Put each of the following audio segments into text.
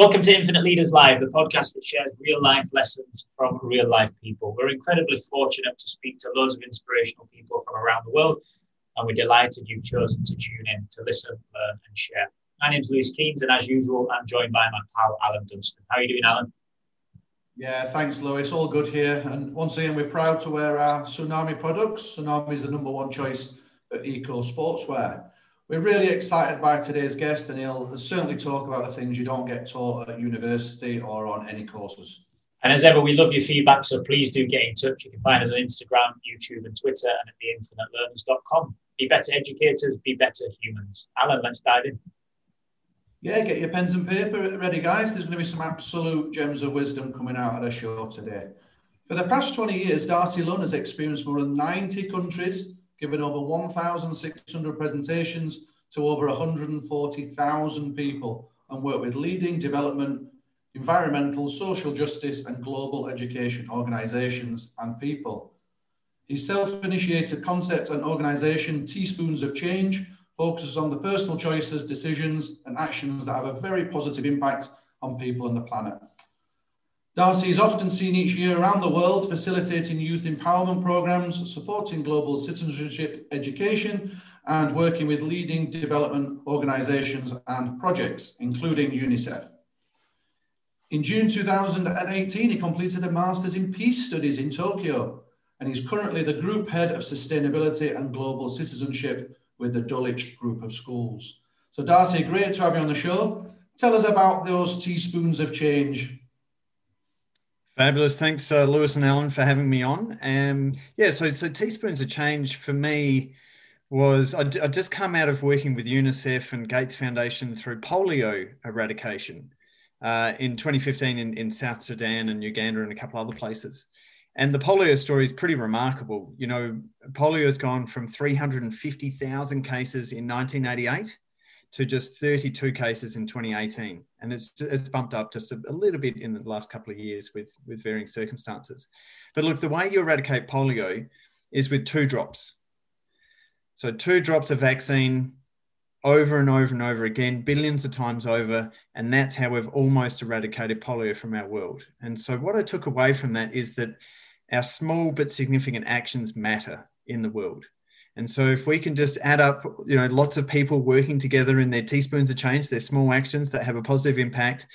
Welcome to Infinite Leaders Live, the podcast that shares real life lessons from real life people. We're incredibly fortunate to speak to loads of inspirational people from around the world, and we're delighted you've chosen to tune in to listen, learn, and share. My name's Lewis Keens, and as usual, I'm joined by my pal Alan Dunstan. How are you doing, Alan? Yeah, thanks, Lewis. All good here. And once again, we're proud to wear our Tsunami products. Tsunami is the number one choice for eco sportswear. We're really excited by today's guest, and he'll certainly talk about the things you don't get taught at university or on any courses. And as ever, we love your feedback, so please do get in touch. You can find us on Instagram, YouTube, and Twitter, and at theinfinitelearners.com. Be better educators, be better humans. Alan, let's dive in. Yeah, get your pens and paper ready, guys. There's going to be some absolute gems of wisdom coming out of the show today. For the past 20 years, Darcy Lunn has experienced more than 90 countries given over 1,600 presentations to over 140,000 people and work with leading development, environmental, social justice, and global education organizations and people. His self initiated concept and organization, Teaspoons of Change, focuses on the personal choices, decisions, and actions that have a very positive impact on people and the planet. Darcy is often seen each year around the world facilitating youth empowerment programs, supporting global citizenship education, and working with leading development organizations and projects, including UNICEF. In June 2018, he completed a master's in peace studies in Tokyo, and he's currently the group head of sustainability and global citizenship with the Dulwich Group of Schools. So, Darcy, great to have you on the show. Tell us about those teaspoons of change Fabulous. Thanks, uh, Lewis and Alan, for having me on. Um, yeah, so so teaspoons of change for me was I, just come out of working with UNICEF and Gates Foundation through polio eradication uh, in 2015 in, in South Sudan and Uganda and a couple other places. And the polio story is pretty remarkable. You know, polio has gone from 350,000 cases in 1988 to just 32 cases in 2018 and it's it's bumped up just a, a, little bit in the last couple of years with with varying circumstances but look the way you eradicate polio is with two drops so two drops of vaccine over and over and over again billions of times over and that's how we've almost eradicated polio from our world and so what i took away from that is that our small but significant actions matter in the world and so if we can just add up, you know, lots of people working together in their teaspoons of change, their small actions that have a positive impact,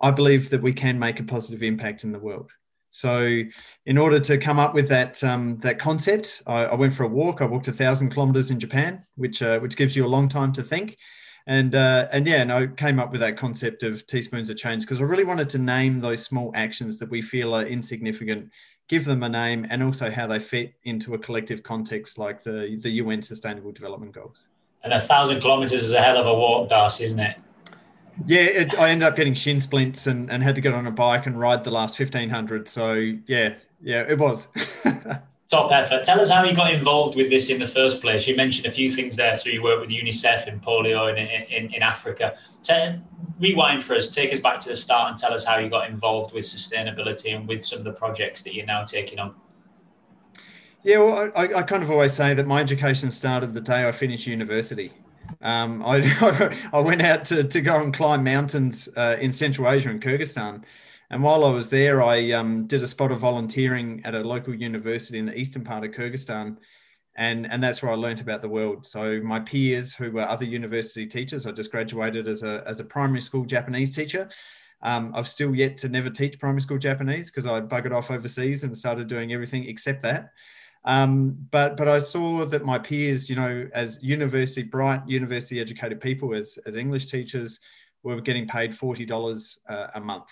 I believe that we can make a positive impact in the world. So, in order to come up with that um, that concept, I, I, went for a walk. I walked a thousand kilometers in Japan, which uh, which gives you a long time to think, and uh, and yeah, and I came up with that concept of teaspoons of change because I really wanted to name those small actions that we feel are insignificant give them a name, and also how they fit into a collective context like the, the UN Sustainable Development Goals. And a thousand kilometers is a hell of a walk, Darcy, isn't it? Yeah, it, I ended up getting shin splints and, and had to get on a bike and ride the last 1500. So, yeah, yeah, it was. Top effort. Tell us how you got involved with this in the first place. You mentioned a few things there through your work with UNICEF and polio in, in, in Africa. Tell, rewind for us, take us back to the start and tell us how you got involved with sustainability and with some of the projects that you're now taking on. Yeah, well, I, I kind of always say that my education started the day I finished university. Um, I, I went out to, to go and climb mountains uh, in Central Asia and Kyrgyzstan and while I was there, I um, did a spot of volunteering at a local university in the eastern part of Kyrgyzstan. And, and that's where I learned about the world. So my peers who were other university teachers, I just graduated as a, as a primary school Japanese teacher. Um, I've still yet to never teach primary school Japanese because I buggered off overseas and started doing everything except that. Um, but but I saw that my peers, you know, as university bright, university educated people, as as English teachers, were getting paid forty dollars uh, a month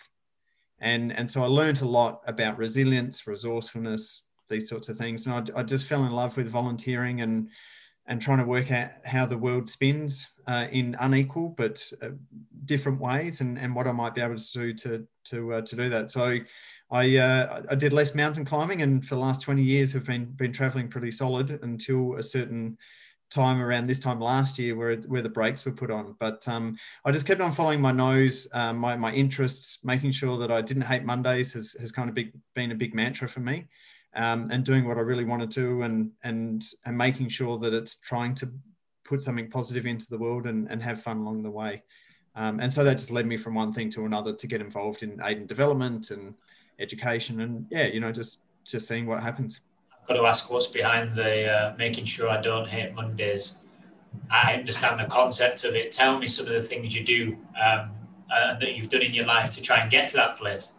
and and so I learned a lot about resilience, resourcefulness, these sorts of things, and I, I just fell in love with volunteering and and trying to work out how the world spins uh, in unequal but uh, different ways, and and what I might be able to do to to uh, to do that. So. I, uh, I did less mountain climbing and for the last 20 years have been been traveling pretty solid until a certain time around this time last year where where the brakes were put on. But um, I just kept on following my nose, um, my my interests, making sure that I didn't hate Mondays has has kind of big, been a big mantra for me, um, and doing what I really wanted to, and and and making sure that it's trying to put something positive into the world and, and have fun along the way. Um, and so that just led me from one thing to another to get involved in aid and development and education, and yeah, you know, just just seeing what happens. I've got to ask what's behind the uh, making sure I don't hate Mondays. I understand the concept of it. Tell me some of the things you do um, uh, that you've done in your life to try and get to that place.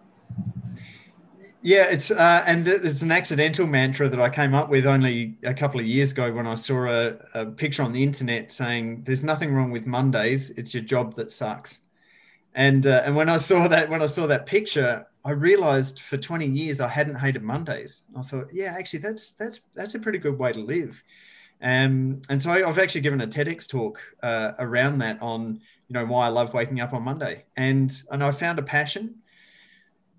Yeah, it's uh, and it's an accidental mantra that I came up with only a couple of years ago when I saw a, a, picture on the internet saying, "There's nothing wrong with Mondays. It's your job that sucks." And uh, and when I saw that when I saw that picture, I realized for 20 years I hadn't hated Mondays. I thought, yeah, actually, that's that's that's a pretty good way to live. Um, and so I, have actually given a TEDx talk uh, around that on you know why I love waking up on Monday, and and I found a passion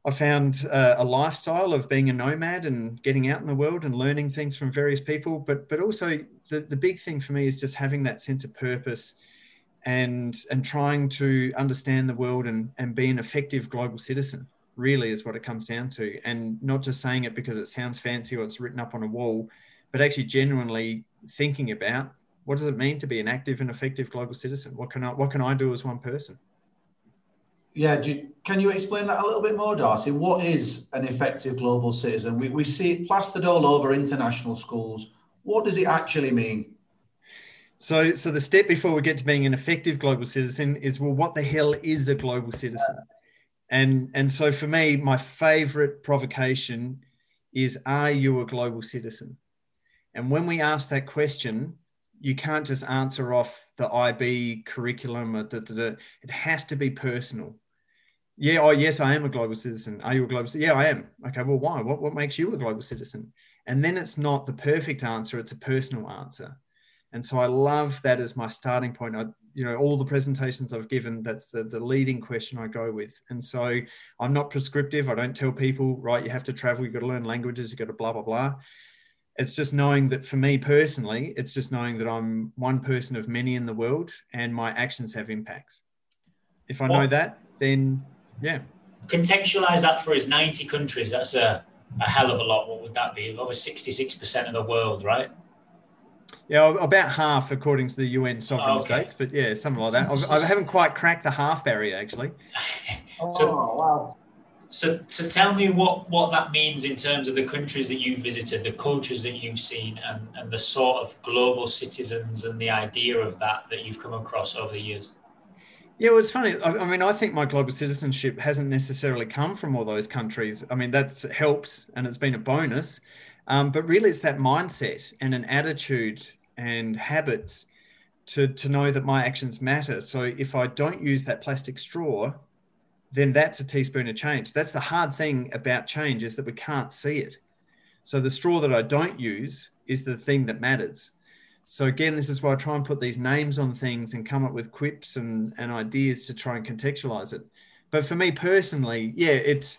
I found uh, a lifestyle of being a nomad and getting out in the world and learning things from various people. But but also the, the big thing for me is just having that sense of purpose and and trying to understand the world and, and be an effective global citizen really is what it comes down to. And not just saying it because it sounds fancy or it's written up on a wall, but actually genuinely thinking about what does it mean to be an active and effective global citizen? What can I what can I do as one person? Yeah, you, can you explain that a little bit more, Darcy? What is an effective global citizen? We, we see it plastered all over international schools. What does it actually mean? So, so the step before we get to being an effective global citizen is well, what the hell is a global citizen? And and so for me, my favorite provocation is, are you a global citizen? And when we ask that question, you can't just answer off the IB curriculum. Or da, da, da. It has to be personal. Yeah. Oh, yes, I am a global citizen. Are you a global citizen? Yeah, I am. Okay. Well, why? What, what makes you a global citizen? And then it's not the perfect answer, it's a personal answer. And so I love that as my starting point. I, you know, all the presentations I've given, that's the, the leading question I go with. And so I'm not prescriptive. I don't tell people, right, you have to travel, you've got to learn languages, you've got to blah, blah, blah. It's just knowing that for me personally, it's just knowing that I'm one person of many in the world and my actions have impacts. If I know that, then yeah. Contextualize that for us 90 countries. That's a, a hell of a lot. What would that be? Over 66% of the world, right? Yeah, about half according to the UN sovereign oh, okay. states, but yeah, something like that. I haven't quite cracked the half barrier actually. Oh, so, oh, wow. So, so tell me what, what that means in terms of the countries that you've visited, the cultures that you've seen, and, and the sort of global citizens and the idea of that that you've come across over the years. Yeah, well, it's funny. I, I, mean, I think my global citizenship hasn't necessarily come from all those countries. I mean, that's helped and it's been a bonus. Um, but really, it's that mindset and an attitude and habits to, to know that my actions matter. So if I don't use that plastic straw, then that's a teaspoon of change. That's the hard thing about change is that we can't see it. So the straw that I don't use is the thing that matters. So again, this is why I try and put these names on things and come up with quips and, and ideas to try and contextualize it. But for me personally, yeah, it's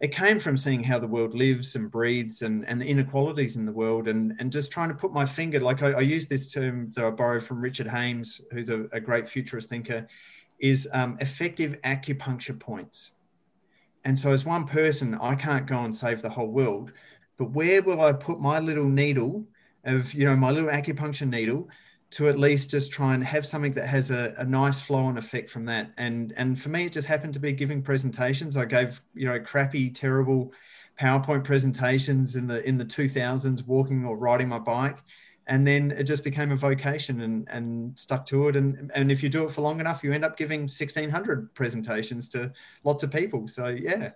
it came from seeing how the world lives and breathes and, and the inequalities in the world and, and just trying to put my finger like I, I use this term that I borrowed from Richard Hames, who's a, a great futurist thinker, is um, effective acupuncture points. And so as one person, I can't go and save the whole world, but where will I put my little needle of you know my little acupuncture needle to at least just try and have something that has a, a nice flow and effect from that. And and for me, it just happened to be giving presentations. I gave you know crappy, terrible PowerPoint presentations in the in the 2000s, walking or riding my bike, and then it just became a vocation and and stuck to it. And and if you do it for long enough, you end up giving 1600 presentations to lots of people. So yeah.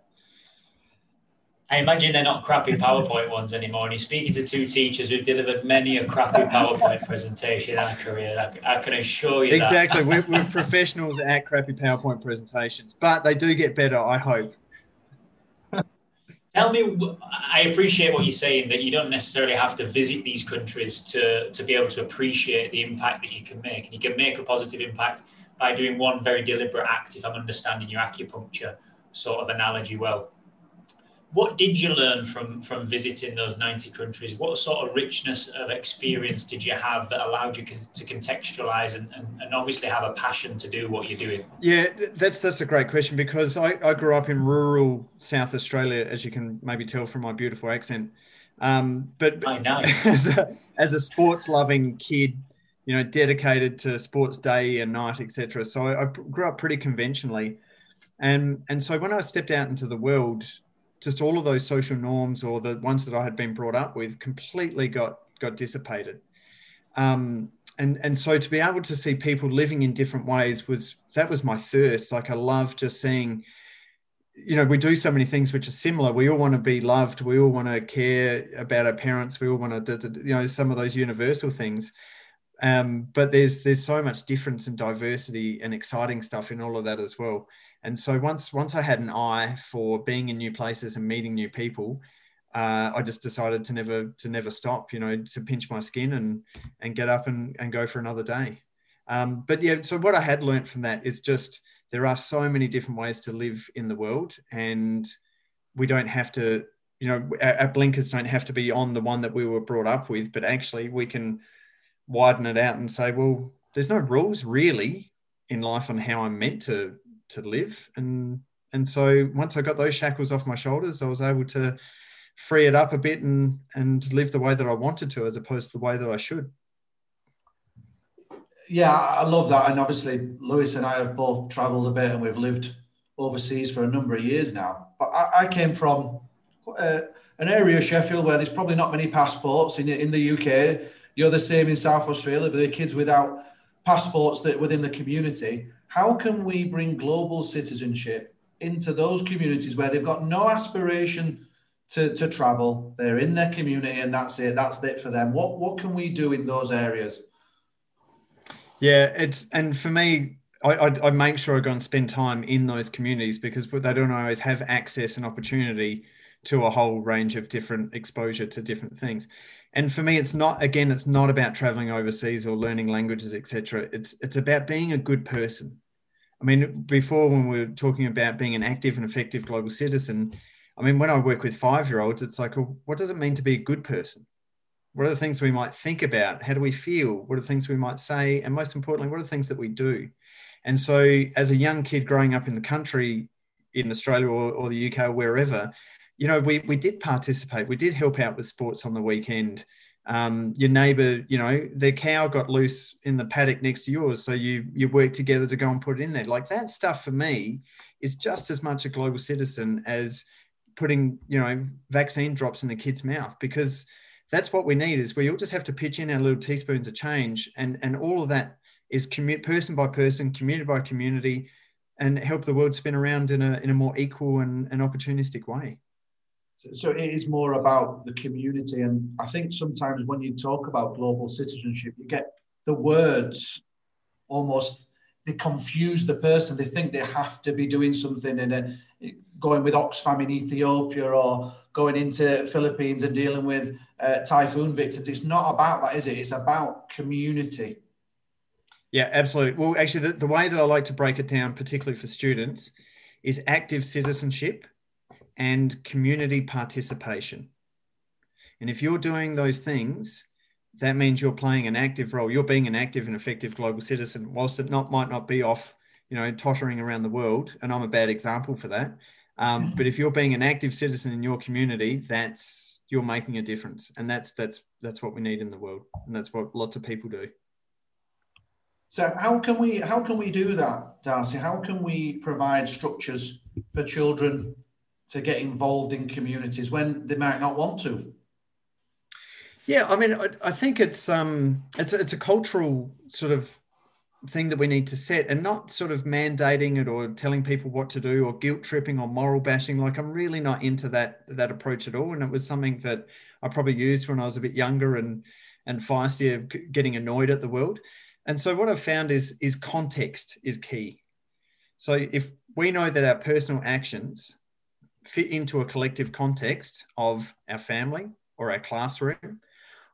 I imagine they're not crappy PowerPoint ones anymore. And you're speaking to two teachers who've delivered many a crappy PowerPoint presentation in our career. I, I can assure you exactly. We're, we're professionals at crappy PowerPoint presentations, but they do get better, I hope. Tell me, I appreciate what you're saying that you don't necessarily have to visit these countries to, to be able to appreciate the impact that you can make. And you can make a positive impact by doing one very deliberate act, if I'm understanding your acupuncture sort of analogy well what did you learn from from visiting those 90 countries what sort of richness of experience did you have that allowed you to contextualize and, and, and, obviously have a passion to do what you're doing yeah that's that's a great question because I, I grew up in rural south australia as you can maybe tell from my beautiful accent um, but I know. as a, as a sports loving kid you know, dedicated to sports day and night, etc. So I, I grew up pretty conventionally, and and so when I stepped out into the world, just all of those social norms or the ones that I had been brought up with completely got got dissipated. Um, and and so to be able to see people living in different ways was that was my thirst. Like I love just seeing, you know, we do so many things which are similar. We all want to be loved. We all want to care about our parents. We all want to, you know, some of those universal things. Um, but there's there's so much difference and diversity and exciting stuff in all of that as well. And so once once I had an eye for being in new places and meeting new people, uh, I just decided to never to never stop. You know, to pinch my skin and and get up and, and go for another day. Um, but yeah, so what I had learned from that is just there are so many different ways to live in the world, and we don't have to. You know, our, our blinkers don't have to be on the one that we were brought up with, but actually we can widen it out and say, well, there's no rules really in life on how I'm meant to to live. And and so once I got those shackles off my shoulders, I was able to free it up a bit and and live the way that I wanted to, as opposed to the way that I should. Yeah, I love that. And obviously, Lewis and I have both travelled a bit, and we've lived overseas for a number of years now. But I, I came from uh, an area Sheffield where there's probably not many passports in in the UK. You're the same in South Australia, but are kids without passports that within the community. How can we bring global citizenship into those communities where they've got no aspiration to, to travel? They're in their community and that's it. That's it for them. What what can we do in those areas? Yeah, it's and for me, I, I, I make sure I go and spend time in those communities because they don't always have access and opportunity to a whole range of different exposure to different things and for me it's not again it's not about traveling overseas or learning languages etc it's it's about being a good person. I mean before when we were talking about being an active and effective global citizen i mean when i work with five year olds it's like well, what does it mean to be a good person? What are the things we might think about? How do we feel? What are the things we might say? And most importantly what are the things that we do? And so as a young kid growing up in the country in australia or, or the uk or wherever you know, we, we did participate. We did help out with sports on the weekend. Um, your neighbor, you know, their cow got loose in the paddock next to yours. So you, you work together to go and put it in there. Like that stuff for me is just as much a global citizen as putting, you know, vaccine drops in the kid's mouth because that's what we need is we all just have to pitch in our little teaspoons of change and, and all of that is commute person by person, community by community, and help the world spin around in a, in a more equal and, and opportunistic way. So it is more about the community. And I think sometimes when you talk about global citizenship, you get the words almost they confuse the person. They think they have to be doing something in a going with Oxfam in Ethiopia or going into Philippines and dealing with uh, typhoon victims. It's not about that, is it? It's about community. Yeah, absolutely. Well, actually, the, the way that I like to break it down, particularly for students, is active citizenship and community participation. And if you're doing those things, that means you're playing an active role. You're being an active and effective global citizen, whilst it not might not be off, you know, tottering around the world. And I'm a bad example for that. Um, mm-hmm. but if you're being an active citizen in your community, that's you're making a difference, and that's that's that's what we need in the world, and that's what lots of people do. So how can we how can we do that, Darcy? How can we provide structures for children to get involved in communities when they might not want to? Yeah, I mean, I, I think it's um, it's it's a cultural sort of thing that we need to set, and not sort of mandating it or telling people what to do or guilt tripping or moral bashing. Like I'm really not into that that approach at all, and it was something that I probably used when I was a bit younger and and feisty, getting annoyed at the world. And so what I've found is is context is key. So if we know that our personal actions fit into a collective context of our family or our classroom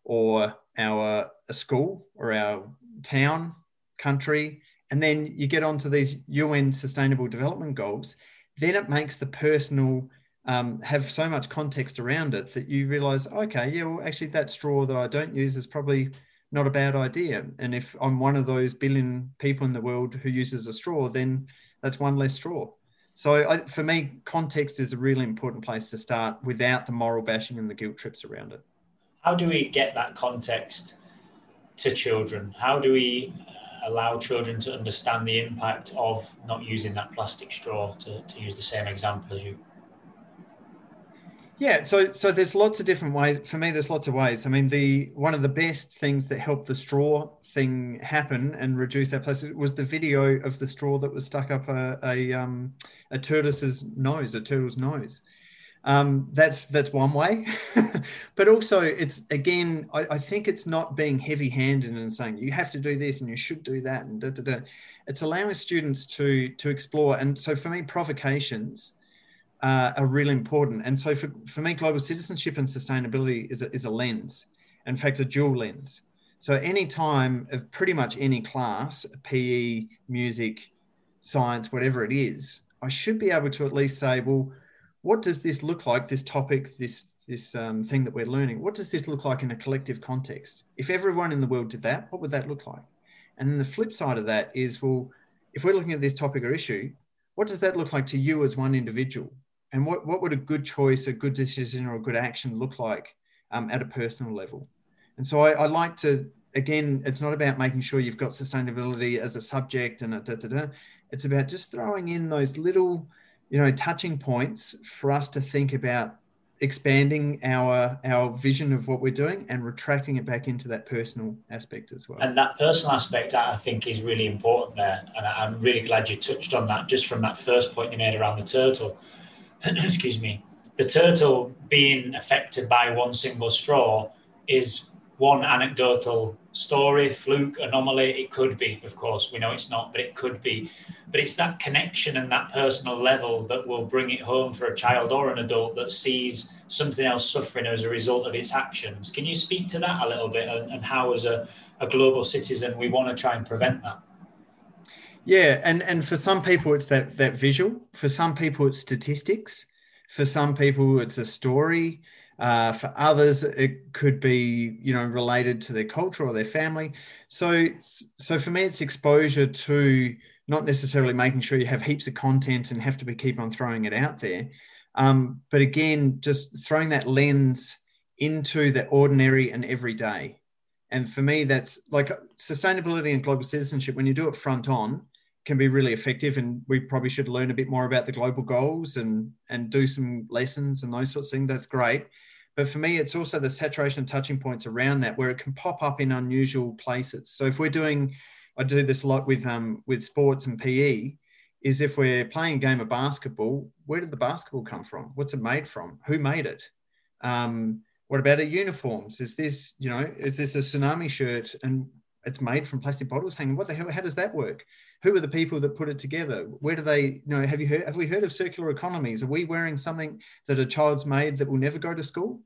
or our school or our town, country, and then you get onto these UN Sustainable Development Goals, then it makes the personal um, have so much context around it that you realize, okay, yeah, well, actually, that straw that I don't use is probably not a bad idea. And if I'm one of those billion people in the world who uses a straw, then that's one less straw. So I, for me, context is a really important place to start without the moral bashing and the guilt trips around it. How do we get that context to children? How do we uh, allow children to understand the impact of not using that plastic straw, to, to use the same example as you? Yeah, so so there's lots of different ways. For me, there's lots of ways. I mean, the one of the best things that helped the straw thing happen and reduce that plastic was the video of the straw that was stuck up a a, um, a tortoise's nose, a turtle's nose. Um, that's that's one way, but also it's again, I, I, think it's not being heavy-handed and saying you have to do this and you should do that and da, da, da. It's allowing students to to explore. And so for me, provocations uh, are really important. And so for, for me, global citizenship and sustainability is a, is a lens. In fact, a dual lens. So any time of pretty much any class, PE, music, science, whatever it is, I should be able to at least say, well, what does this look like? This topic, this this um, thing that we're learning. What does this look like in a collective context? If everyone in the world did that, what would that look like? And then the flip side of that is, well, if we're looking at this topic or issue, what does that look like to you as one individual? and what, what would a good choice, a good decision, or a good action look like um, at a personal level? And so I, I, like to, again, it's not about making sure you've got sustainability as a subject and a da, da, da. It's about just throwing in those little, you know, touching points for us to think about expanding our our vision of what we're doing and retracting it back into that personal aspect as well. And that personal aspect, I think, is really important there. And I'm really glad you touched on that just from that first point you made around the turtle excuse me, the turtle being affected by one single straw is one anecdotal story, fluke, anomaly. It could be, of course, we know it's not, but it could be. But it's that connection and that personal level that will bring it home for a child or an adult that sees something else suffering as a result of its actions. Can you speak to that a little bit and, and how, as a, a global citizen, we want to try and prevent that? Yeah, and and for some people it's that that visual. For some people it's statistics. For some people it's a story. Uh, for others, it could be you know related to their culture or their family. So so for me, it's exposure to not necessarily making sure you have heaps of content and have to be keep on throwing it out there, um, but again, just throwing that lens into the ordinary and everyday. And for me, that's like sustainability and global citizenship. When you do it front on, can be really effective and we probably should learn a bit more about the global goals and and do some lessons and those sorts of things. That's great. But for me it's also the saturation and touching points around that where it can pop up in unusual places. So if we're doing i do this a lot with um with sports and pe is if we're playing a game of basketball where did the basketball come from? What's it made from? Who made it? Um, what about our uniforms? Is this you know is this a tsunami shirt? And it's made from plastic bottles hanging. What the hell how does that work? Who are the people that put it together? Where do they you know have you heard have we heard of circular economies? Are we wearing something that a child's made that will never go to school?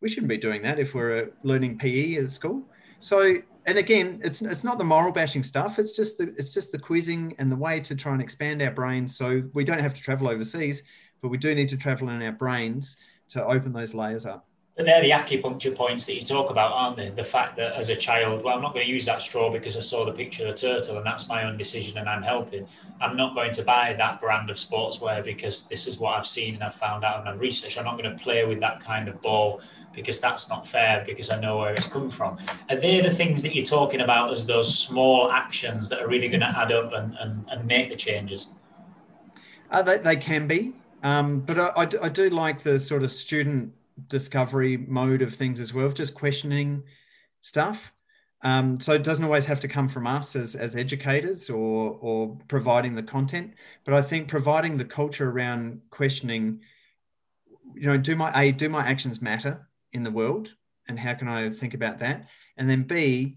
We shouldn't be doing that if we're learning pe at school. So and again it's it's not the moral bashing stuff. It's just the it's just the quizzing and the way to try and expand our brains. So we don't have to travel overseas but we do need to travel in our brains to open those layers up but they're the acupuncture points that you talk about, aren't they? The fact that as a child, well, I'm not going to use that straw because I saw the picture of the turtle and that's my own decision and I'm helping. I'm not going to buy that brand of sportswear because this is what I've seen and I've found out and I've researched. I'm not going to play with that kind of ball because that's not fair because I know where it's come from. Are they the things that you're talking about as those small actions that are really going to add up and, and, and make the changes? Uh, they, they can be. Um, but I, I, I do like the sort of student discovery mode of things as well, of just questioning stuff. Um, so it doesn't always have to come from us as, as educators or, or providing the content, but I think providing the culture around questioning, you know, do my A, do my actions matter in the world? And how can I think about that? And then B,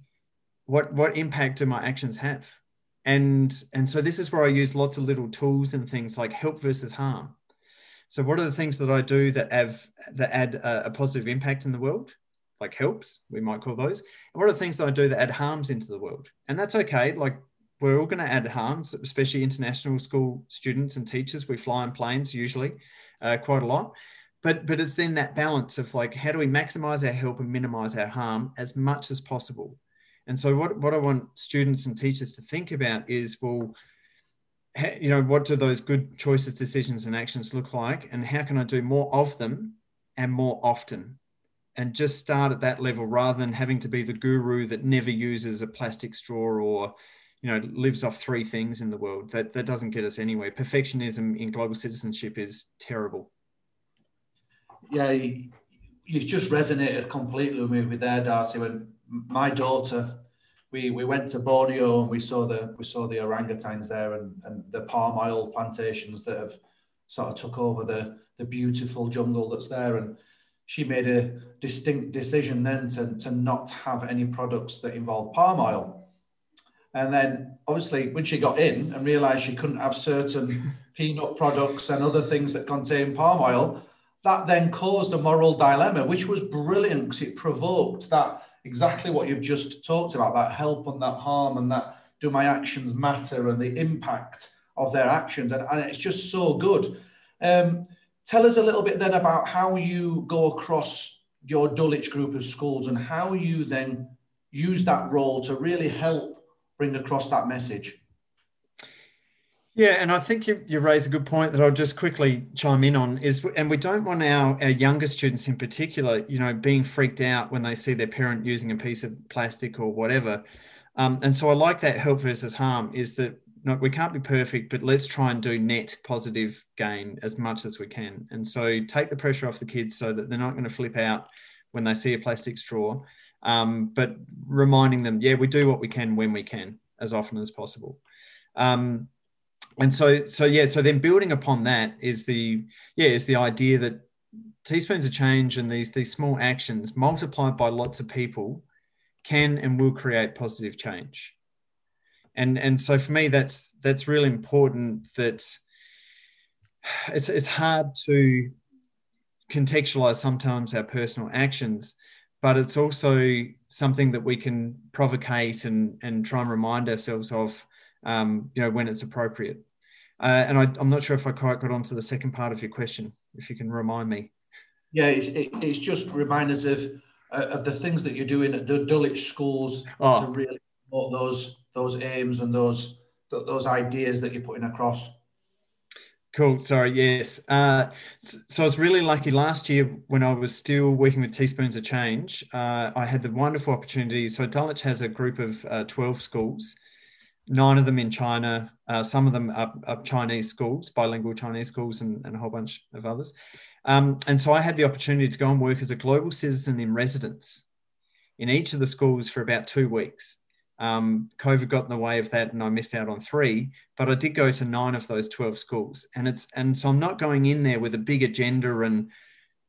what, what impact do my actions have? And, and so this is where I use lots of little tools and things like help versus harm. So, what are the things that I do that have that add a, a positive impact in the world? Like helps, we might call those. And what are the things that I do that add harms into the world? And that's okay. Like we're all going to add harms, especially international school students and teachers. We fly on planes usually uh, quite a lot. But, but it's then that balance of like, how do we maximize our help and minimize our harm as much as possible? And so, what, what I want students and teachers to think about is well, you know, what do those good choices, decisions, and actions look like, and how can I do more of them and more often? and just start at that level rather than having to be the guru that never uses a plastic straw or you know lives off three things in the world. That that doesn't get us anywhere. Perfectionism in global citizenship is terrible. Yeah you, you just resonated completely with me with there darcy. When my daughter we we went to borneo and we saw the we saw the orangutans there and, and the palm oil plantations that have sort of took over the the beautiful jungle that's there and she made a distinct decision then to, to not have any products that involve palm oil. And then obviously when she got in and realized she couldn't have certain peanut products and other things that contain palm oil, that then caused a moral dilemma, which was brilliant because it provoked that exactly what you've just talked about, that help and that harm and that do my actions matter and the impact of their actions. And, and it's just so good. Um, Tell us a little bit then about how you go across your Dulwich group of schools and how you then use that role to really help bring across that message. Yeah, and I think you, you raise a good point that I'll just quickly chime in on is, and we don't want our, our younger students in particular, you know, being freaked out when they see their parent using a piece of plastic or whatever. Um, and so I like that help versus harm is that we can't be perfect, but let's try and do net positive gain as much as we can. And so take the pressure off the kids so that they're not going to flip out when they see a plastic straw. Um, but reminding them, yeah, we do what we can when we can, as often as possible. Um, and so, so yeah, so then building upon that is the yeah is the idea that teaspoons of change and these these small actions multiplied by lots of people can and will create positive change. And and so for me that's that's really important that it's it's hard to contextualize sometimes our personal actions but it's also something that we can provocate and and try and remind ourselves of um, you know when it's appropriate uh, and I, am not sure if I quite got onto the second part of your question if you can remind me yeah it's, it, it's just reminders of uh, of the things that you're doing at the Dulwich schools oh. to really promote those those aims and those those ideas that you're putting across. Cool. Sorry. Yes. Uh, so I was really lucky last year when I was still working with Teaspoons of Change. Uh, I had the wonderful opportunity. So Dulwich has a group of uh, 12 schools, nine of them in China, uh, some of them are, are, Chinese schools, bilingual Chinese schools, and, and a whole bunch of others. Um, and so I had the opportunity to go and work as a global citizen in residence in each of the schools for about two weeks. Um, COVID got in the way of that, and I missed out on three. But I did go to nine of those twelve schools, and it's and so I'm not going in there with a big agenda and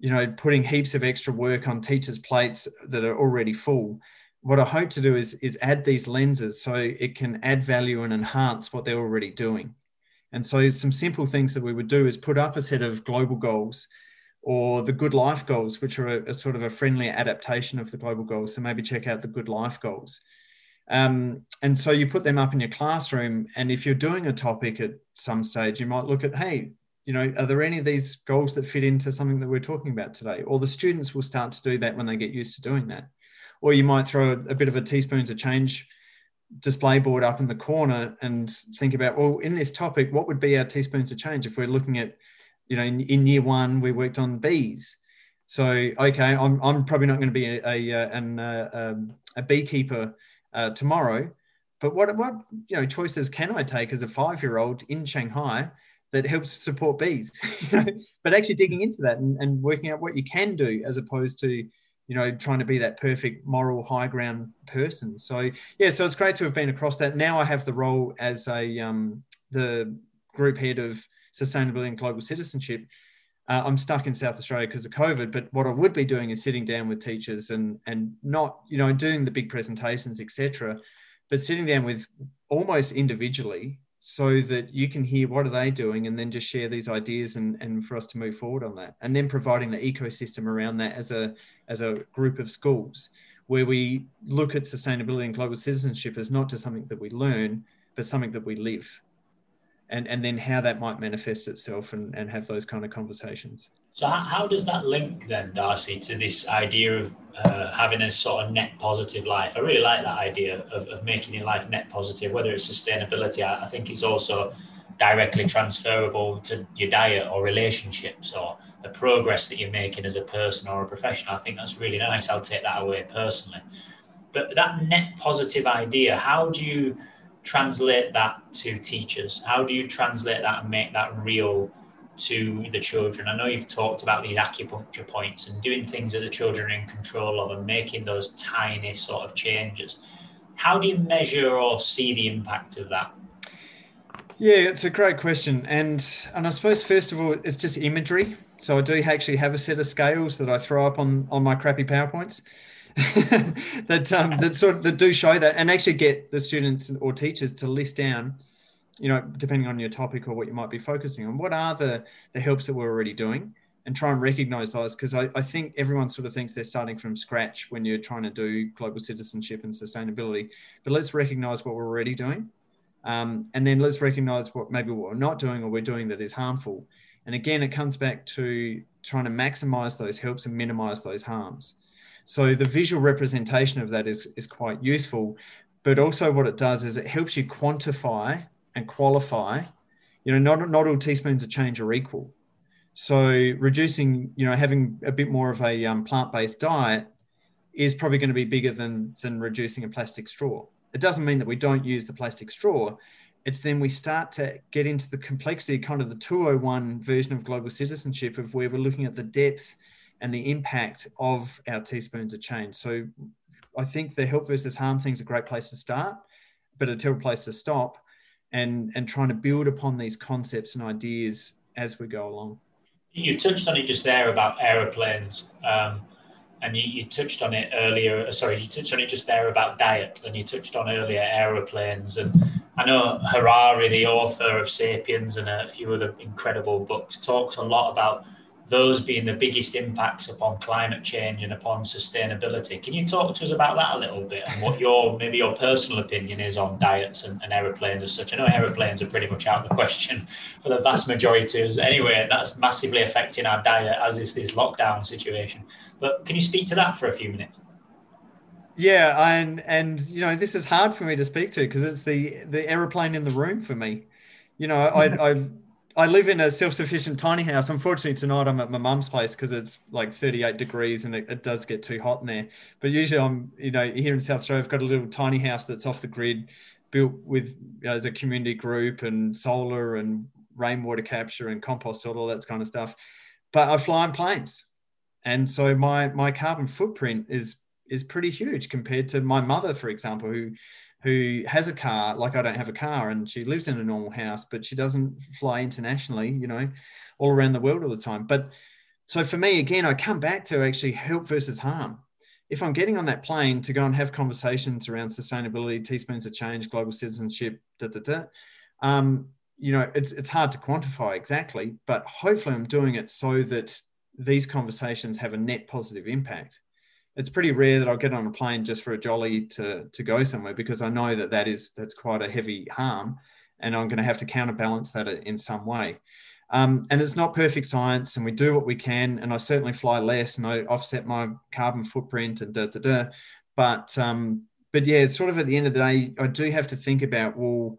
you know putting heaps of extra work on teachers' plates that are already full. What I hope to do is is add these lenses so it can add value and enhance what they're already doing. And so some simple things that we would do is put up a set of global goals or the good life goals, which are a, a sort of a friendly adaptation of the global goals. So maybe check out the good life goals um, and so you put them up in your classroom. And if you're doing a topic at some stage, you might look at, hey, you know, are there any of these goals that fit into something that we're talking about today? Or the students will start to do that when they get used to doing that. Or you might throw a, a bit of a teaspoons of change display board up in the corner and think about, well, in this topic, what would be our teaspoons of change if we're looking at, you know, in, in year one, we worked on bees. So, okay, I'm, I'm probably not going to be a, a, an, uh, um, a beekeeper uh, tomorrow. But what what you know choices can I take as a five year old in Shanghai that helps support bees? but actually digging into that and, and working out what you can do as opposed to you know trying to be that perfect moral high ground person. So yeah, so it's great to have been across that. Now I have the role as a um, the group head of sustainability and global citizenship uh, I'm stuck in South Australia because of COVID, but what I would be doing is sitting down with teachers and and not you know doing the big presentations, etc., but sitting down with almost individually so that you can hear what are they doing and then just share these ideas and, and for us to move forward on that and then providing the ecosystem around that as a as a group of schools where we look at sustainability and global citizenship as not just something that we learn but something that we live. And and then how that might manifest itself and, and have those kind of conversations. So how, how does that link then darcy to this idea of uh, having a sort of net positive life? I really like that idea of, of making your life net positive whether it's sustainability. I, I think it's also directly transferable to your diet or relationships or the progress that you're making as a person or a professional. I think that's really nice. I'll take that away personally. But that net positive idea, how do you translate that to teachers? How do you translate that and make that real to the children? I know you've talked about these acupuncture points and doing things that the children are in control of and making those tiny sort of changes. How do you measure or see the impact of that? Yeah, it's a great question, and and I suppose first of all, it's just imagery. So I do actually have a set of scales that I throw up on on my crappy powerpoints that um, that sort of that do show that, and actually get the students or teachers to list down, you know, depending on your topic or what you might be focusing on, what are the the helps that we're already doing, and try and recognize those. Because I, I think everyone sort of thinks they're starting from scratch when you're trying to do global citizenship and sustainability, but let's recognize what we're already doing um, and then let's recognize what maybe what we're not doing or we're doing that is harmful. And again, it comes back to trying to maximize those helps and minimize those harms. So the visual representation of that is, is quite useful. But also, what it does is it helps you quantify and qualify. You know, not, not all teaspoons of change are equal. So reducing, you know, having a bit more of a um, plant-based diet is probably going to be bigger than than reducing a plastic straw. It doesn't mean that we don't use the plastic straw. It's then we start to get into the complexity, kind of the 201 version of global citizenship, of where we're looking at the depth and the impact of our teaspoons of change. So I think the help versus harm thing is a great place to start, but a terrible place to stop and, and trying to build upon these concepts and ideas as we go along. You touched on it just there about aeroplanes. Um, and you, you, touched on it earlier. Uh, sorry, you touched on it just there about diet, and you touched on earlier aeroplanes. And I know Harari, the author of *Sapiens* and a few other incredible books, talks a lot about those being the biggest impacts upon climate change and upon sustainability. Can you talk to us about that a little bit and what your maybe your personal opinion is on diets and, and aeroplanes as such? I know aeroplanes are pretty much out of the question for the vast majority of us anyway. That's massively affecting our diet, as is this lockdown situation. But can you speak to that for a few minutes? Yeah, and and you know this is hard for me to speak to because it's the the aeroplane in the room for me. You know, I I I live in a self-sufficient tiny house. Unfortunately, tonight I'm at my mum's place because it's like 38 degrees and it, it, does get too hot in there. But usually, I'm you know here in South Australia, I've got a little tiny house that's off the grid, built with you know, as a community group and solar and rainwater capture and compost all that kind of stuff. But I fly in planes, and so my my carbon footprint is is pretty huge compared to my mother, for example, who who has a car like I don't have a car and she lives in a normal house, but she doesn't fly internationally, you know, all around the world all the time. But so for me, again, I come back to actually help versus harm. If I'm getting on that plane to go and have conversations around sustainability, teaspoons of change, global citizenship, da, da, da, um, you know, it's, it's hard to quantify exactly, but hopefully I'm doing it so that these conversations have a net positive impact it's pretty rare that I'll get on a plane just for a jolly to to go somewhere because I know that that is that's quite a heavy harm, and I'm going to have to counterbalance that in some way. Um, and it's not perfect science, and we do what we can. And I certainly fly less, and I offset my carbon footprint and da da da. But um, but yeah, it's sort of at the end of the day, I do have to think about well,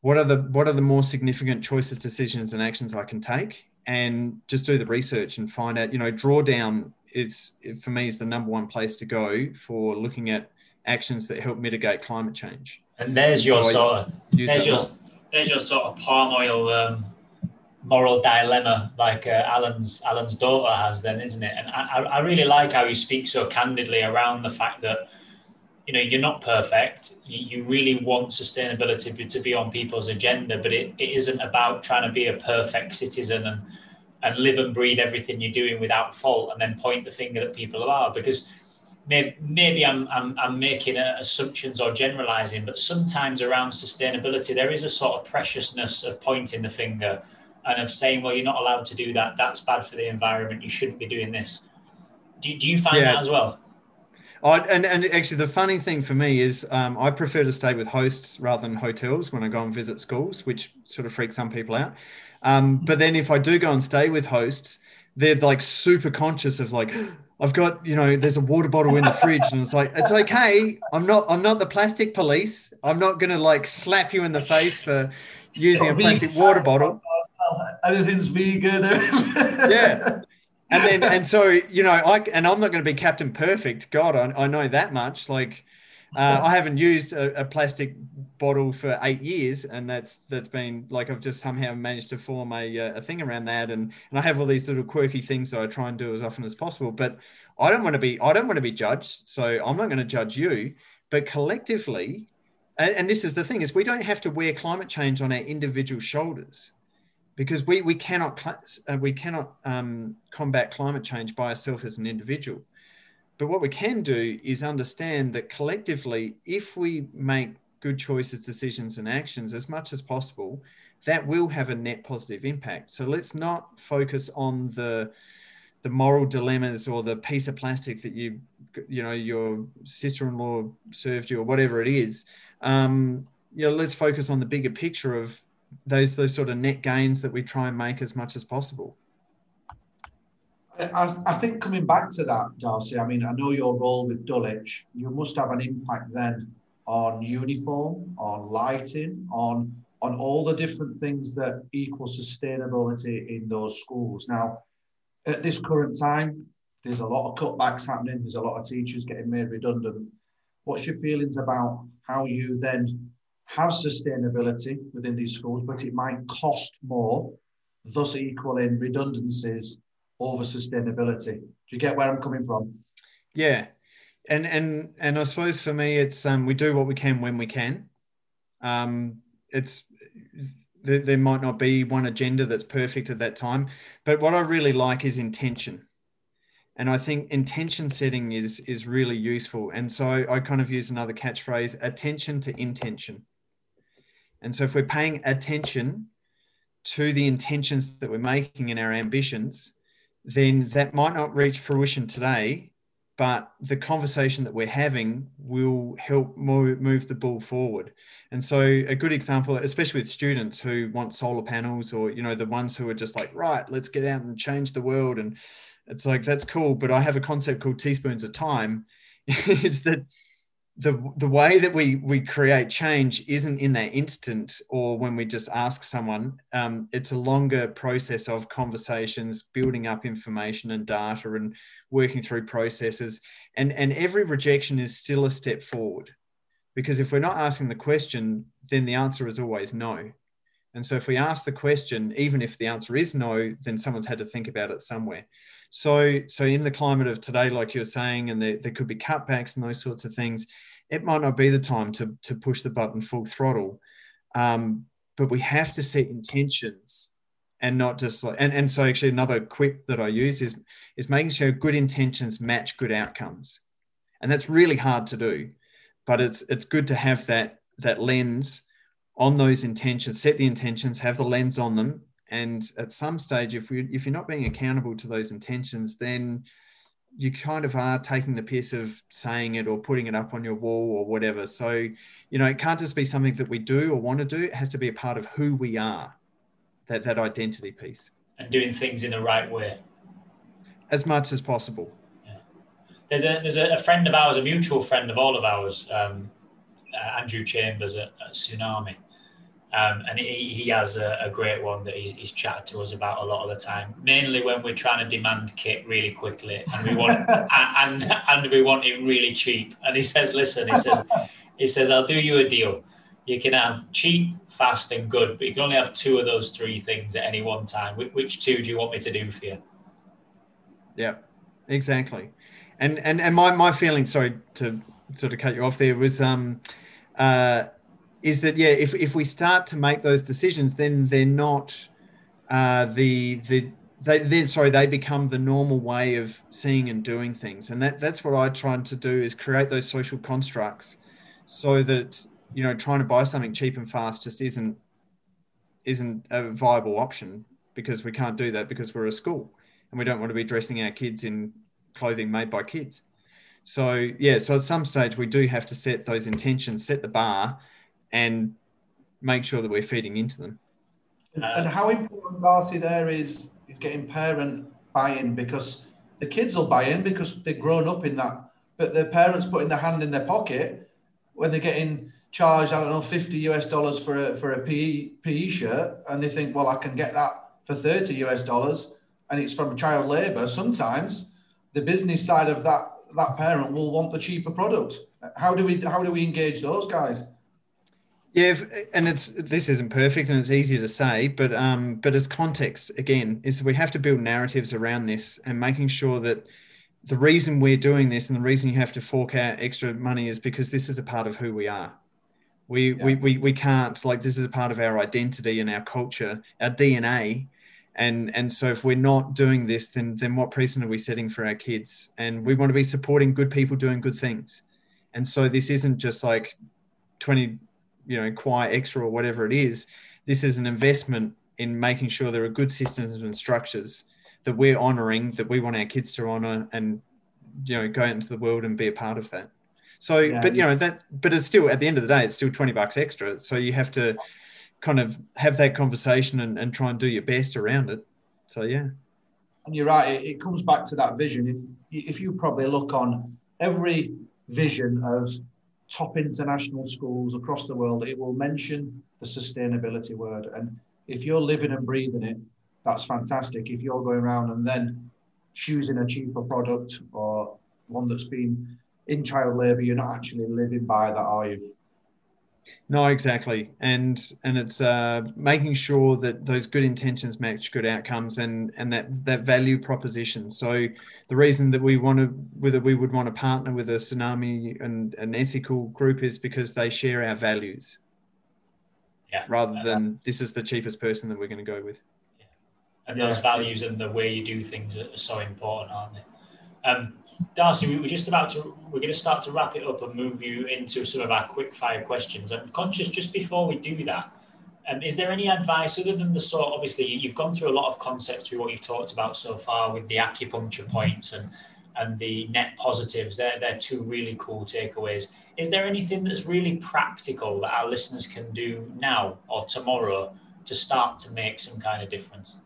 what are the what are the more significant choices, decisions, and actions I can take, and just do the research and find out. You know, Drawdown is for me is the number one place to go for looking at actions that help mitigate climate change. And there's your so sort of there's your there's your sort of palm oil um, moral dilemma, like uh, Alan's Alan's daughter has, then, isn't it? And I, I really like how you speak so candidly around the fact that you know you're not perfect. You, you really want sustainability to be on people's agenda, but it, it isn't about trying to be a perfect citizen and and live and breathe everything you're doing without fault and then point the finger at people are because maybe, maybe I'm, I'm, I'm making assumptions or generalizing but sometimes around sustainability there is a sort of preciousness of pointing the finger and of saying well you're not allowed to do that that's bad for the environment you shouldn't be doing this do, do you find yeah. that as well Oh, and, and actually, the funny thing for me is um, I prefer to stay with hosts rather than hotels when I go and visit schools, which sort of freaks some people out. Um, but then if I do go and stay with hosts, they're like super conscious of like, I've got, you know, there's a water bottle in the fridge, and it's like, it's okay. I'm not, I'm not the plastic police. I'm not gonna like slap you in the face for, using a plastic water bottle. Anything's vegan. yeah. And then, and so, you know, I, and I'm not going to be Captain Perfect. God, I, I know that much. Like, uh, I haven't used a, a, plastic bottle for eight years, and that's that's been like I've just somehow managed to form a, uh, a thing around that, and and I have all these little quirky things that I try and do as often as possible. But I don't want to be I don't want to be judged, so I'm not going to judge you. But collectively, and, and this is the thing is we don't have to wear climate change on our individual shoulders because we we cannot uh, we cannot um, combat climate change by ourselves as an individual but what we can do is understand that collectively, if we make good choices, decisions, and actions as much as possible, that will have a net positive impact. So let's not focus on the the moral dilemmas or the piece of plastic that you you know your sister-in-law served you or whatever it is. Um, you know, let's focus on the bigger picture of those those sort of net gains that we try and make as much as possible. I, I, think coming back to that, Darcy, I mean, I know your role with Dulwich, you must have an impact then on uniform, on lighting, on on all the different things that equal sustainability in those schools. Now, at this current time, there's a lot of cutbacks happening. There's a lot of teachers getting made redundant. What's your feelings about how you then have sustainability within these schools, but it might cost more, thus equaling redundancies over sustainability. Do you get where I'm coming from? Yeah. And and and I suppose for me it's um we do what we can when we can. Um it's there, there might not be one agenda that's perfect at that time, but what I really like is intention. And I think intention setting is is really useful. And so I, I kind of use another catchphrase, attention to intention. And so if we're paying attention to the intentions that we're making in our ambitions, then that might not reach fruition today, but the conversation that we're having will help move, move the ball forward. And so, a good example, especially with students who want solar panels, or you know, the ones who are just like, right, let's get out and change the world, and it's like that's cool. But I have a concept called teaspoons of time. is that the the way that we we create change isn't in that instant or when we just ask someone. Um, it's a longer process of conversations building up information and data and working through processes. And and every rejection is still a step forward because if we're not asking the question then the answer is always no. And so if we ask the question even if the answer is no then someone's had to think about it somewhere so so in the climate of today like you're saying and there, there could be cutbacks and those sorts of things it might not be the time to, to push the button full throttle. Um, but we have to set intentions and not just like, and, and so actually another quip that I use is, is making sure good intentions match good outcomes. And that's really hard to do, but it's, it's good to have that, that lens on those intentions, set the intentions, have the lens on them. And at some stage, if we, if you're not being accountable to those intentions, then you kind of are taking the piss of saying it or putting it up on your wall or whatever. So, you know, it can't just be something that we do or want to do. It has to be a part of who we are, that, that identity piece. And doing things in the right way. As much as possible. Yeah. There's, a, there's a, friend of ours, a mutual friend of all of ours, um, uh, Andrew Chambers at, at Tsunami. Um, and he, he has a, a, great one that he's, he's chatted to us about a lot of the time, mainly when we're trying to demand kit really quickly and we want and, and, and we want it really cheap. And he says, listen, he says, he says, I'll do you a deal. You can have cheap, fast, and good, but you can only have two of those three things at any one time. Which two do you want me to do for you? Yeah, exactly. And and and my my feeling, sorry to sort of cut you off there, was um uh is that yeah, if if we start to make those decisions, then they're not uh, the the they then sorry they become the normal way of seeing and doing things, and that that's what I tried to do is create those social constructs so that you know trying to buy something cheap and fast just isn't isn't a viable option because we can't do that because we're a school and we don't want to be dressing our kids in clothing made by kids. So yeah, so at some stage we do have to set those intentions, set the bar, and make sure that we're feeding into them. And how important, Darcy, there is is getting parent buy-in because the kids will buy in because they've grown up in that, but the parents putting their hand in their pocket when they're getting charged, I don't know, 50 US dollars for a, for a PE, PE shirt, and they think, well, I can get that for 30 US dollars, and it's from child labor, sometimes the business side of that, that parent will want the cheaper product. How do we, how do we engage those guys? Yeah, and it's this isn't perfect and it's easy to say, but um, but as context again is we have to build narratives around this and making sure that the reason we're doing this and the reason you have to fork out extra money is because this is a part of who we are. We, yeah. we, we, we can't like this is a part of our identity and our culture, our DNA. And, and so if we're not doing this, then, then what precedent are we setting for our kids? And we want to be supporting good people doing good things. And so this isn't just like 20, you know, quiet extra or whatever it is. This is an investment in making sure there are good systems and structures that we're honoring, that we want our kids to honor and, you know, go out into the world and be a part of that. So, yeah. but you know that, but it's still at the end of the day, it's still twenty bucks extra. So you have to kind of have that conversation and, and try and do your best around it. So yeah. And you're right. It, it comes back to that vision. If if you probably look on every vision of top international schools across the world, it will mention the sustainability word. And if you're living and breathing it, that's fantastic. If you're going around and then choosing a cheaper product or one that's been in child labour, you're not actually living by that, are you? No, exactly, and and it's uh, making sure that those good intentions match good outcomes, and and that that value proposition. So the reason that we want to, whether we would want to partner with a tsunami and an ethical group, is because they share our values. Yeah. Rather than this is the cheapest person that we're going to go with. Yeah. And those values and the way you do things are so important, aren't they? Um, Darcy, we were just about to, we're going to start to wrap it up and move you into some of our quick fire questions. I'm conscious just before we do that, um, is there any advice other than the sort, obviously you've gone through a lot of concepts through what you've talked about so far with the acupuncture points and, and the net positives. They're, they're two really cool takeaways. Is there anything that's really practical that our listeners can do now or tomorrow to start to make some kind of difference?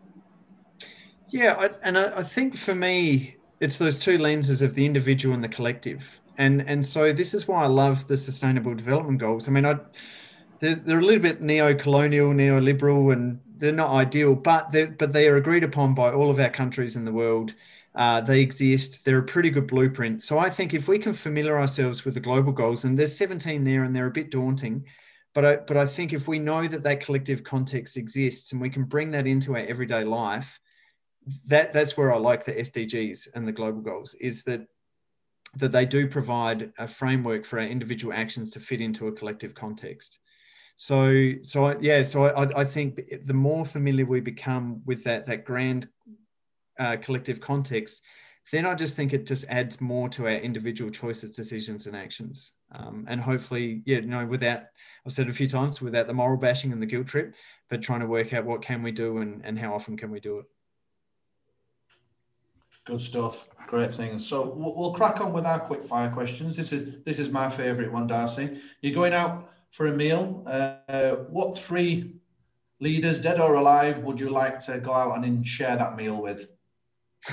Yeah, I, and I, I think for me, it's those two lenses of the individual and the collective. And and so this is why I love the sustainable development goals. I mean, I they're, they're a little bit neo-colonial, neoliberal, and they're not ideal, but they but they are agreed upon by all of our countries in the world. Uh, they exist. They're a pretty good blueprint. So I think if we can familiar ourselves with the global goals, and there's 17 there, and they're a bit daunting, but I, but I think if we know that that collective context exists and we can bring that into our everyday life, that that's where I like the SDGs and the global goals is that that they do provide a framework for our individual actions to fit into a collective context. So so I, yeah, so I, I think the more familiar we become with that that grand uh, collective context, then I just think it just adds more to our individual choices, decisions, and actions. Um, and hopefully, yeah, you know, without I've said a few times, without the moral bashing and the guilt trip, but trying to work out what can we do and, and how often can we do it. Good stuff. Great things. So we'll, crack on with our quick fire questions. This is this is my favourite one, Darcy. You're going out for a meal. Uh, what three leaders, dead or alive, would you like to go out and share that meal with?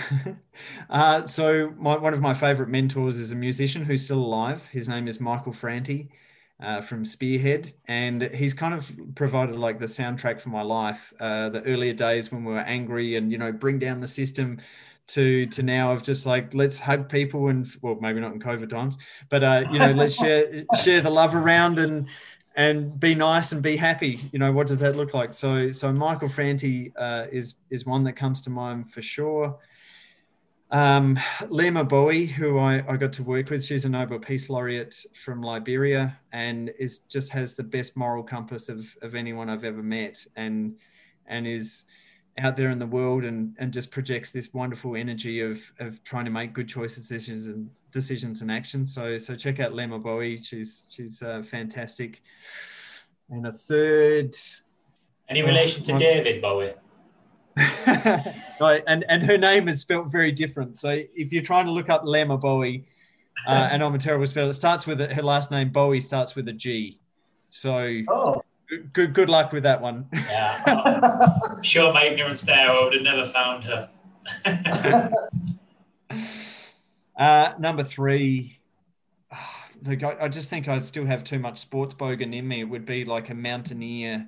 uh, so my, one of my favourite mentors is a musician who's still alive. His name is Michael Franti. Uh, from Spearhead, and he's kind of provided like the soundtrack for my life. Uh, the earlier days when we were angry and you know bring down the system, to to now of just like let's hug people and well maybe not in covid times but uh you know let's share share the love around and and be nice and be happy. You know what does that look like? So so michael franti uh, is is one that comes to mind for sure. Um, Leymah Gbowee, who I, I got to work with, she's a Nobel Peace Laureate from Liberia and is just has the best moral compass of, of anyone I've ever met and and is out there in the world and, and just projects this wonderful energy of, of trying to make good choices, decisions and decisions and actions. So, so check out Leymah Gbowee She's, she's uh, fantastic. And a third. Any relation to David Bowie? right. And, and her name is spelled very different. So if you're trying to look up Leymah Gbowee uh, and I'm a terrible speller, it starts with a, her last name, Gbowee starts with a G. So, oh good good luck with that one. Yeah, I'm sure my ignorance there, I would have never found her. uh, number three, oh, like I, I just think I'd still have too much sports bogan in me. It would be like a mountaineer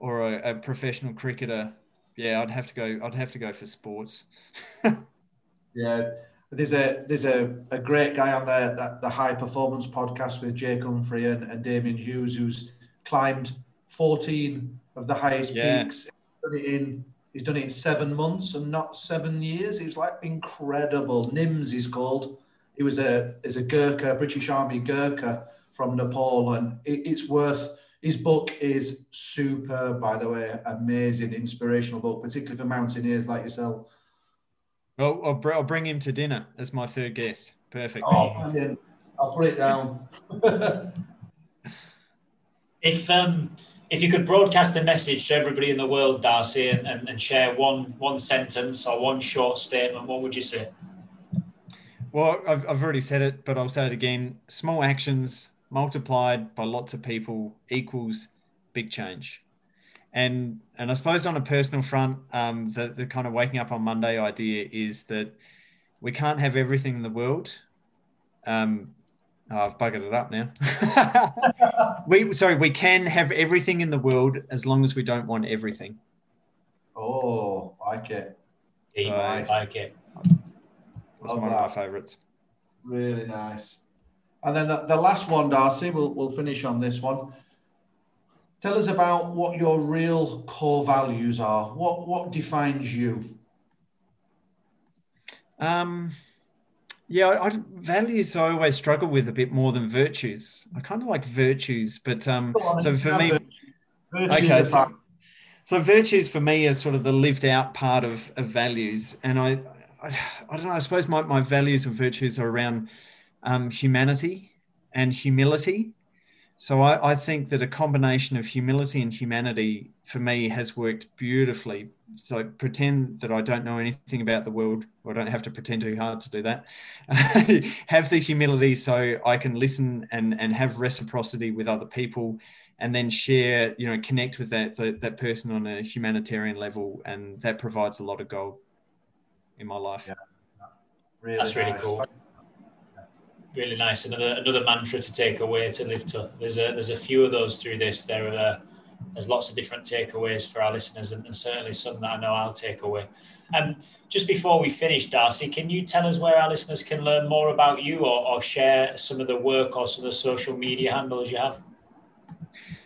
or a, a professional cricketer. Yeah, I'd have to go. I'd have to go for sports. yeah, there's a there's a, a great guy on there that the high performance podcast with Jake Humphrey and, and Damian Hughes who's climbed 14 of the highest yeah. peaks. He's done it in he's done it in seven months and not seven years. It was like incredible. Nims is called. He was a is a Gurkha, British Army Gurkha from Nepal, and it, it's worth. His book is super, by the way, amazing, inspirational book, particularly for mountaineers like yourself. Well, I'll, I'll bring him to dinner as my third guest. Perfect. Oh, brilliant. I'll put it down. if um, if you could broadcast a message to everybody in the world, Darcy, and, and, and share one one sentence or one short statement, what would you say? Well, I've, I've already said it, but I'll say it again. Small actions multiplied by lots of people equals big change. And and I suppose on a personal front, um, the the kind of waking up on Monday idea is that we can't have everything in the world. Um, oh, I've buggered it up now. we sorry, we can have everything in the world as long as we don't want everything. Oh, like it. So, I like it. That's one that. of my favourites. Really nice. And then the, the last one, Darcy, we'll, we'll finish on this one. Tell us about what your real core values are. What what defines you? Um, yeah, I, I, values I always struggle with a bit more than virtues. I kind of like virtues, but um, on, so for me, virtues okay, so, so, virtues for me are sort of the lived out part of, of values, and I, I, I don't know. I suppose my, my values and virtues are around um, humanity and humility so I, I, think that a combination of humility and humanity for me has worked beautifully. So pretend that I don't know anything about the world, or I don't have to pretend too hard to do that. have the humility so I can listen and, and have reciprocity with other people and then share, you know, connect with that, that, that person on a humanitarian level. And that provides a lot of gold in my life. Yeah. Really That's really cool really nice. Another another mantra to take away to live to. There's a there's a few of those through this. There are there's lots of different takeaways for our listeners, and, and certainly some that I know I'll take away. Um, just before we finish, Darcy, can you tell us where our listeners can learn more about you, or, or share some of the work or some of the social media handles you have?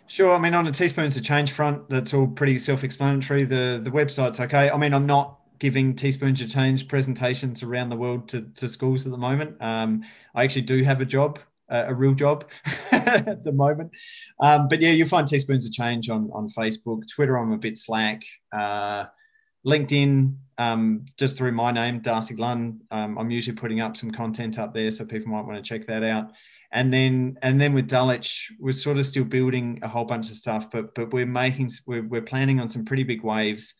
Sure. I mean, on a teaspoons of change front, that's all pretty self-explanatory. The the website's okay. I mean, I'm not giving teaspoons of change presentations around the world to, to schools at the moment. Um, I actually do have a job, uh, a real job at the moment. Um, but yeah, you'll find teaspoons of change on, on Facebook, Twitter, I'm a bit slack, uh, LinkedIn, um, just through my name, Darcy Lunn. Um, I'm usually putting up some content up there, so people might want to check that out. And then, and then with Dulwich, we're sort of still building a whole bunch of stuff, but but we're making, we're, we're planning on some pretty big waves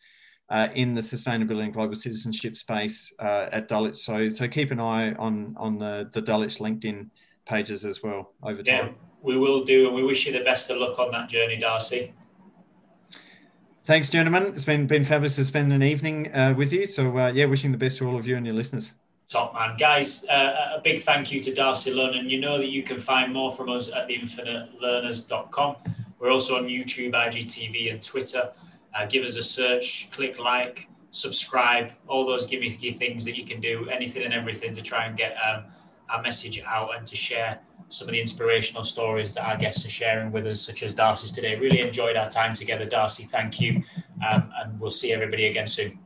uh, in the sustainability and global citizenship space uh, at Dulwich. So, so keep an eye on on the the Dulwich LinkedIn pages as well over time. Yeah, we will do, and we wish you the best of luck on that journey, Darcy. Thanks, gentlemen. It's been been fabulous to spend an evening uh, with you. So, uh, yeah, wishing the best to all of you and your listeners. Top man, guys! Uh, a big thank you to Darcy Lunn, and you know that you can find more from us at theinfinitelearners.com. We're also on YouTube, IGTV, and Twitter. Uh, give us a search, click like, subscribe, all those gimmicky things that you can do, anything and everything to try and get um, our message out and to share some of the inspirational stories that our guests are sharing with us, such as Darcy's today. Really enjoyed our time together, Darcy. Thank you. Um, and we'll see everybody again soon.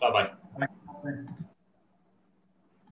Bye bye.